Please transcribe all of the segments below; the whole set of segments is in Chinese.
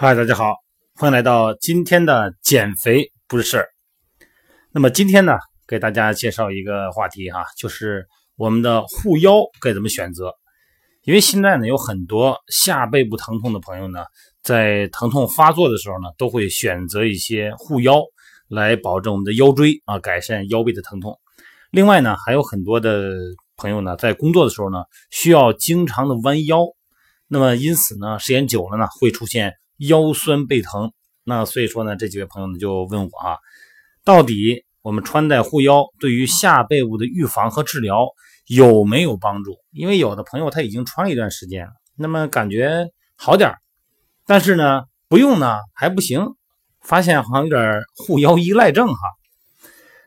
嗨，大家好，欢迎来到今天的减肥不是事儿。那么今天呢，给大家介绍一个话题哈，就是我们的护腰该怎么选择。因为现在呢，有很多下背部疼痛的朋友呢，在疼痛发作的时候呢，都会选择一些护腰来保证我们的腰椎啊，改善腰背的疼痛。另外呢，还有很多的朋友呢，在工作的时候呢，需要经常的弯腰，那么因此呢，时间久了呢，会出现。腰酸背疼，那所以说呢，这几位朋友呢就问我啊，到底我们穿戴护腰对于下背部的预防和治疗有没有帮助？因为有的朋友他已经穿了一段时间了，那么感觉好点但是呢不用呢还不行，发现好像有点护腰依赖症哈。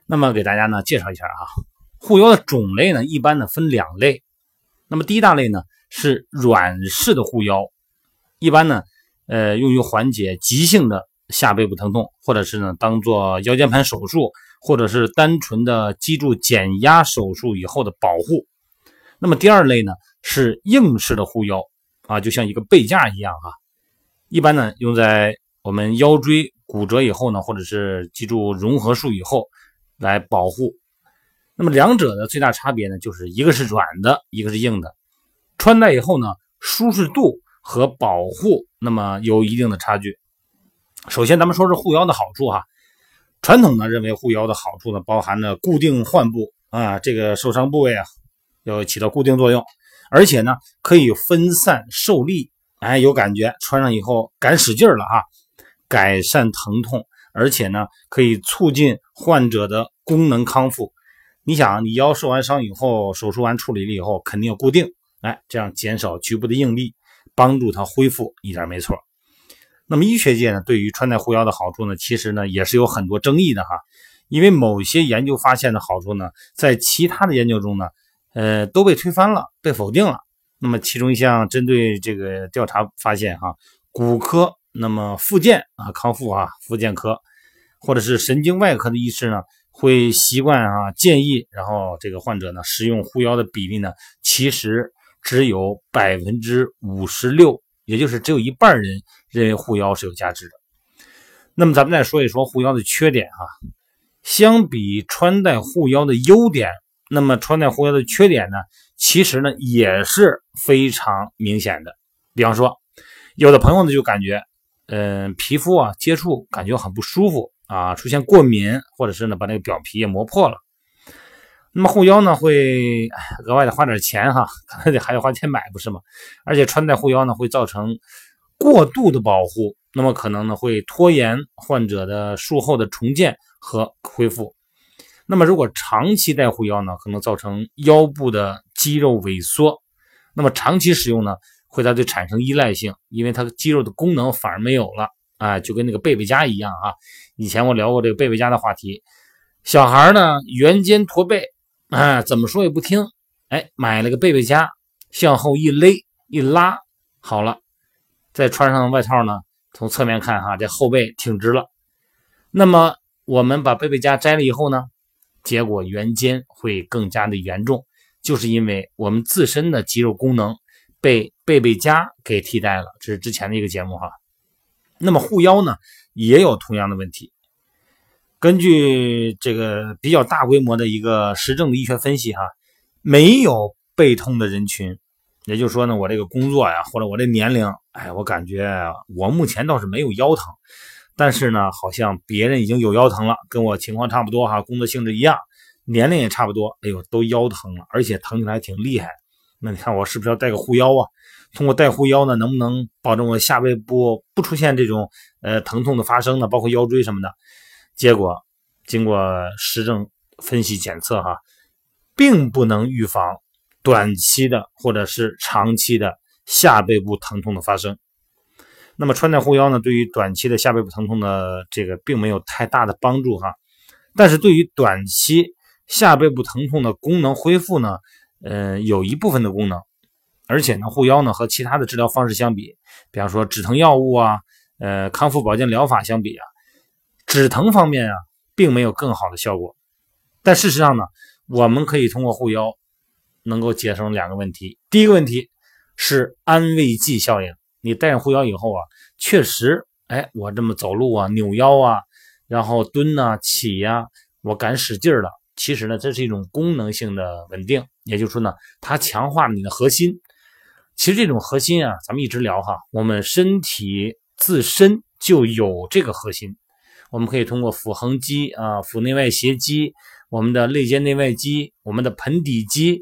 那么给大家呢介绍一下啊，护腰的种类呢一般呢分两类，那么第一大类呢是软式的护腰，一般呢。呃，用于缓解急性的下背部疼痛，或者是呢，当做腰间盘手术，或者是单纯的脊柱减压手术以后的保护。那么第二类呢，是硬式的护腰啊，就像一个背架一样哈。一般呢，用在我们腰椎骨折以后呢，或者是脊柱融合术以后来保护。那么两者的最大差别呢，就是一个是软的，一个是硬的。穿戴以后呢，舒适度。和保护，那么有一定的差距。首先，咱们说是护腰的好处哈。传统呢认为护腰的好处呢，包含着固定患部啊，这个受伤部位啊，要起到固定作用，而且呢可以分散受力，哎，有感觉，穿上以后敢使劲了哈，改善疼痛，而且呢可以促进患者的功能康复。你想，你腰受完伤以后，手术完处理了以后，肯定要固定，哎，这样减少局部的应力。帮助它恢复一点没错。那么医学界呢，对于穿戴护腰的好处呢，其实呢也是有很多争议的哈。因为某些研究发现的好处呢，在其他的研究中呢，呃都被推翻了，被否定了。那么其中一项针对这个调查发现哈，骨科那么复健啊康复啊复健科，或者是神经外科的医师呢，会习惯啊建议，然后这个患者呢使用护腰的比例呢，其实。只有百分之五十六，也就是只有一半人认为护腰是有价值的。那么咱们再说一说护腰的缺点啊。相比穿戴护腰的优点，那么穿戴护腰的缺点呢，其实呢也是非常明显的。比方说，有的朋友呢就感觉，嗯，皮肤啊接触感觉很不舒服啊，出现过敏，或者是呢把那个表皮也磨破了。那么护腰呢，会额外的花点钱哈，可能得还要花钱买，不是吗？而且穿戴护腰呢，会造成过度的保护，那么可能呢会拖延患者的术后的重建和恢复。那么如果长期戴护腰呢，可能造成腰部的肌肉萎缩。那么长期使用呢，会它对产生依赖性，因为它肌肉的功能反而没有了，啊，就跟那个背背佳一样啊。以前我聊过这个背背佳的话题，小孩呢圆肩驼背。啊，怎么说也不听，哎，买了个背背佳，向后一勒一拉，好了，再穿上外套呢，从侧面看哈，这后背挺直了。那么我们把背背佳摘了以后呢，结果圆肩会更加的严重，就是因为我们自身的肌肉功能被背背佳给替代了。这是之前的一个节目哈。那么护腰呢，也有同样的问题。根据这个比较大规模的一个实证的医学分析，哈，没有背痛的人群，也就是说呢，我这个工作呀，或者我这年龄，哎，我感觉我目前倒是没有腰疼，但是呢，好像别人已经有腰疼了，跟我情况差不多哈，工作性质一样，年龄也差不多，哎呦，都腰疼了，而且疼起来挺厉害。那你看我是不是要带个护腰啊？通过带护腰呢，能不能保证我下背部不出现这种呃疼痛的发生呢？包括腰椎什么的？结果，经过实证分析检测，哈，并不能预防短期的或者是长期的下背部疼痛的发生。那么穿戴护腰呢，对于短期的下背部疼痛的这个并没有太大的帮助，哈。但是对于短期下背部疼痛的功能恢复呢，呃，有一部分的功能。而且呢，护腰呢和其他的治疗方式相比，比方说止疼药物啊，呃，康复保健疗法相比啊。止疼方面啊，并没有更好的效果，但事实上呢，我们可以通过护腰，能够节省两个问题。第一个问题是安慰剂效应，你戴上护腰以后啊，确实，哎，我这么走路啊，扭腰啊，然后蹲呐、起呀，我敢使劲了。其实呢，这是一种功能性的稳定，也就是说呢，它强化了你的核心。其实这种核心啊，咱们一直聊哈，我们身体自身就有这个核心，我们可以通过腹横肌啊、腹内外斜肌、我们的肋间内外肌、我们的盆底肌，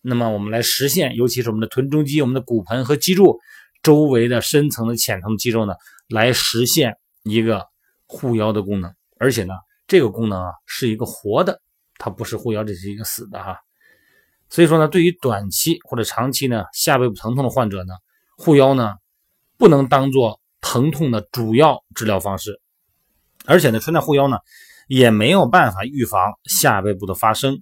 那么我们来实现，尤其是我们的臀中肌、我们的骨盆和脊柱周围的深层的浅层肌肉呢，来实现一个护腰的功能。而且呢，这个功能啊是一个活的。它不是护腰，这是一个死的哈。所以说呢，对于短期或者长期呢下背部疼痛的患者呢，护腰呢不能当做疼痛的主要治疗方式，而且呢，穿戴护腰呢也没有办法预防下背部的发生。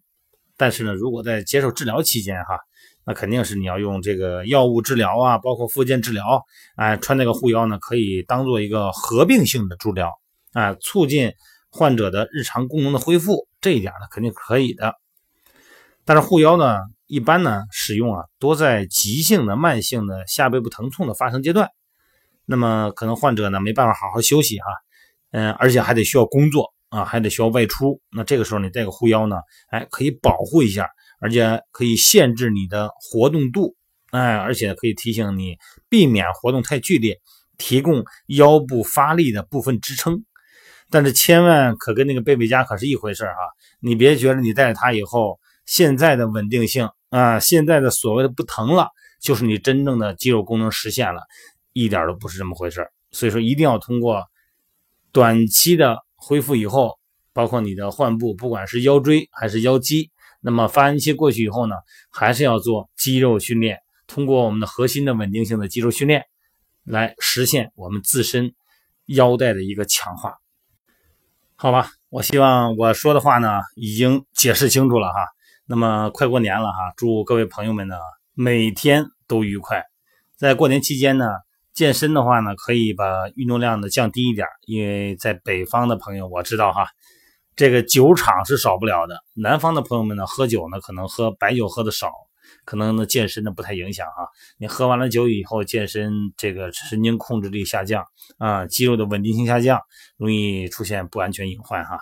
但是呢，如果在接受治疗期间哈，那肯定是你要用这个药物治疗啊，包括附件治疗，哎，穿那个护腰呢可以当做一个合并性的治疗啊，促进。患者的日常功能的恢复，这一点呢肯定可以的。但是护腰呢，一般呢使用啊，多在急性的、慢性的下背部疼痛的发生阶段。那么可能患者呢没办法好好休息哈，嗯，而且还得需要工作啊，还得需要外出。那这个时候你戴个护腰呢，哎，可以保护一下，而且可以限制你的活动度，哎，而且可以提醒你避免活动太剧烈，提供腰部发力的部分支撑。但是千万可跟那个贝贝佳可是一回事哈，你别觉得你戴着它以后，现在的稳定性啊，现在的所谓的不疼了，就是你真正的肌肉功能实现了，一点都不是这么回事所以说一定要通过短期的恢复以后，包括你的患部，不管是腰椎还是腰肌，那么发炎期过去以后呢，还是要做肌肉训练，通过我们的核心的稳定性的肌肉训练，来实现我们自身腰带的一个强化。好吧，我希望我说的话呢已经解释清楚了哈。那么快过年了哈，祝各位朋友们呢每天都愉快。在过年期间呢，健身的话呢可以把运动量呢降低一点，因为在北方的朋友我知道哈，这个酒场是少不了的。南方的朋友们呢喝酒呢可能喝白酒喝的少。可能呢，健身呢不太影响哈。你喝完了酒以后，健身这个神经控制力下降啊，肌肉的稳定性下降，容易出现不安全隐患哈。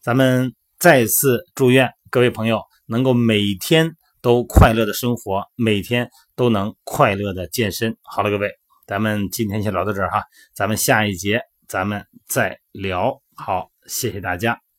咱们再次祝愿各位朋友能够每天都快乐的生活，每天都能快乐的健身。好了，各位，咱们今天先聊到这儿哈，咱们下一节咱们再聊。好，谢谢大家。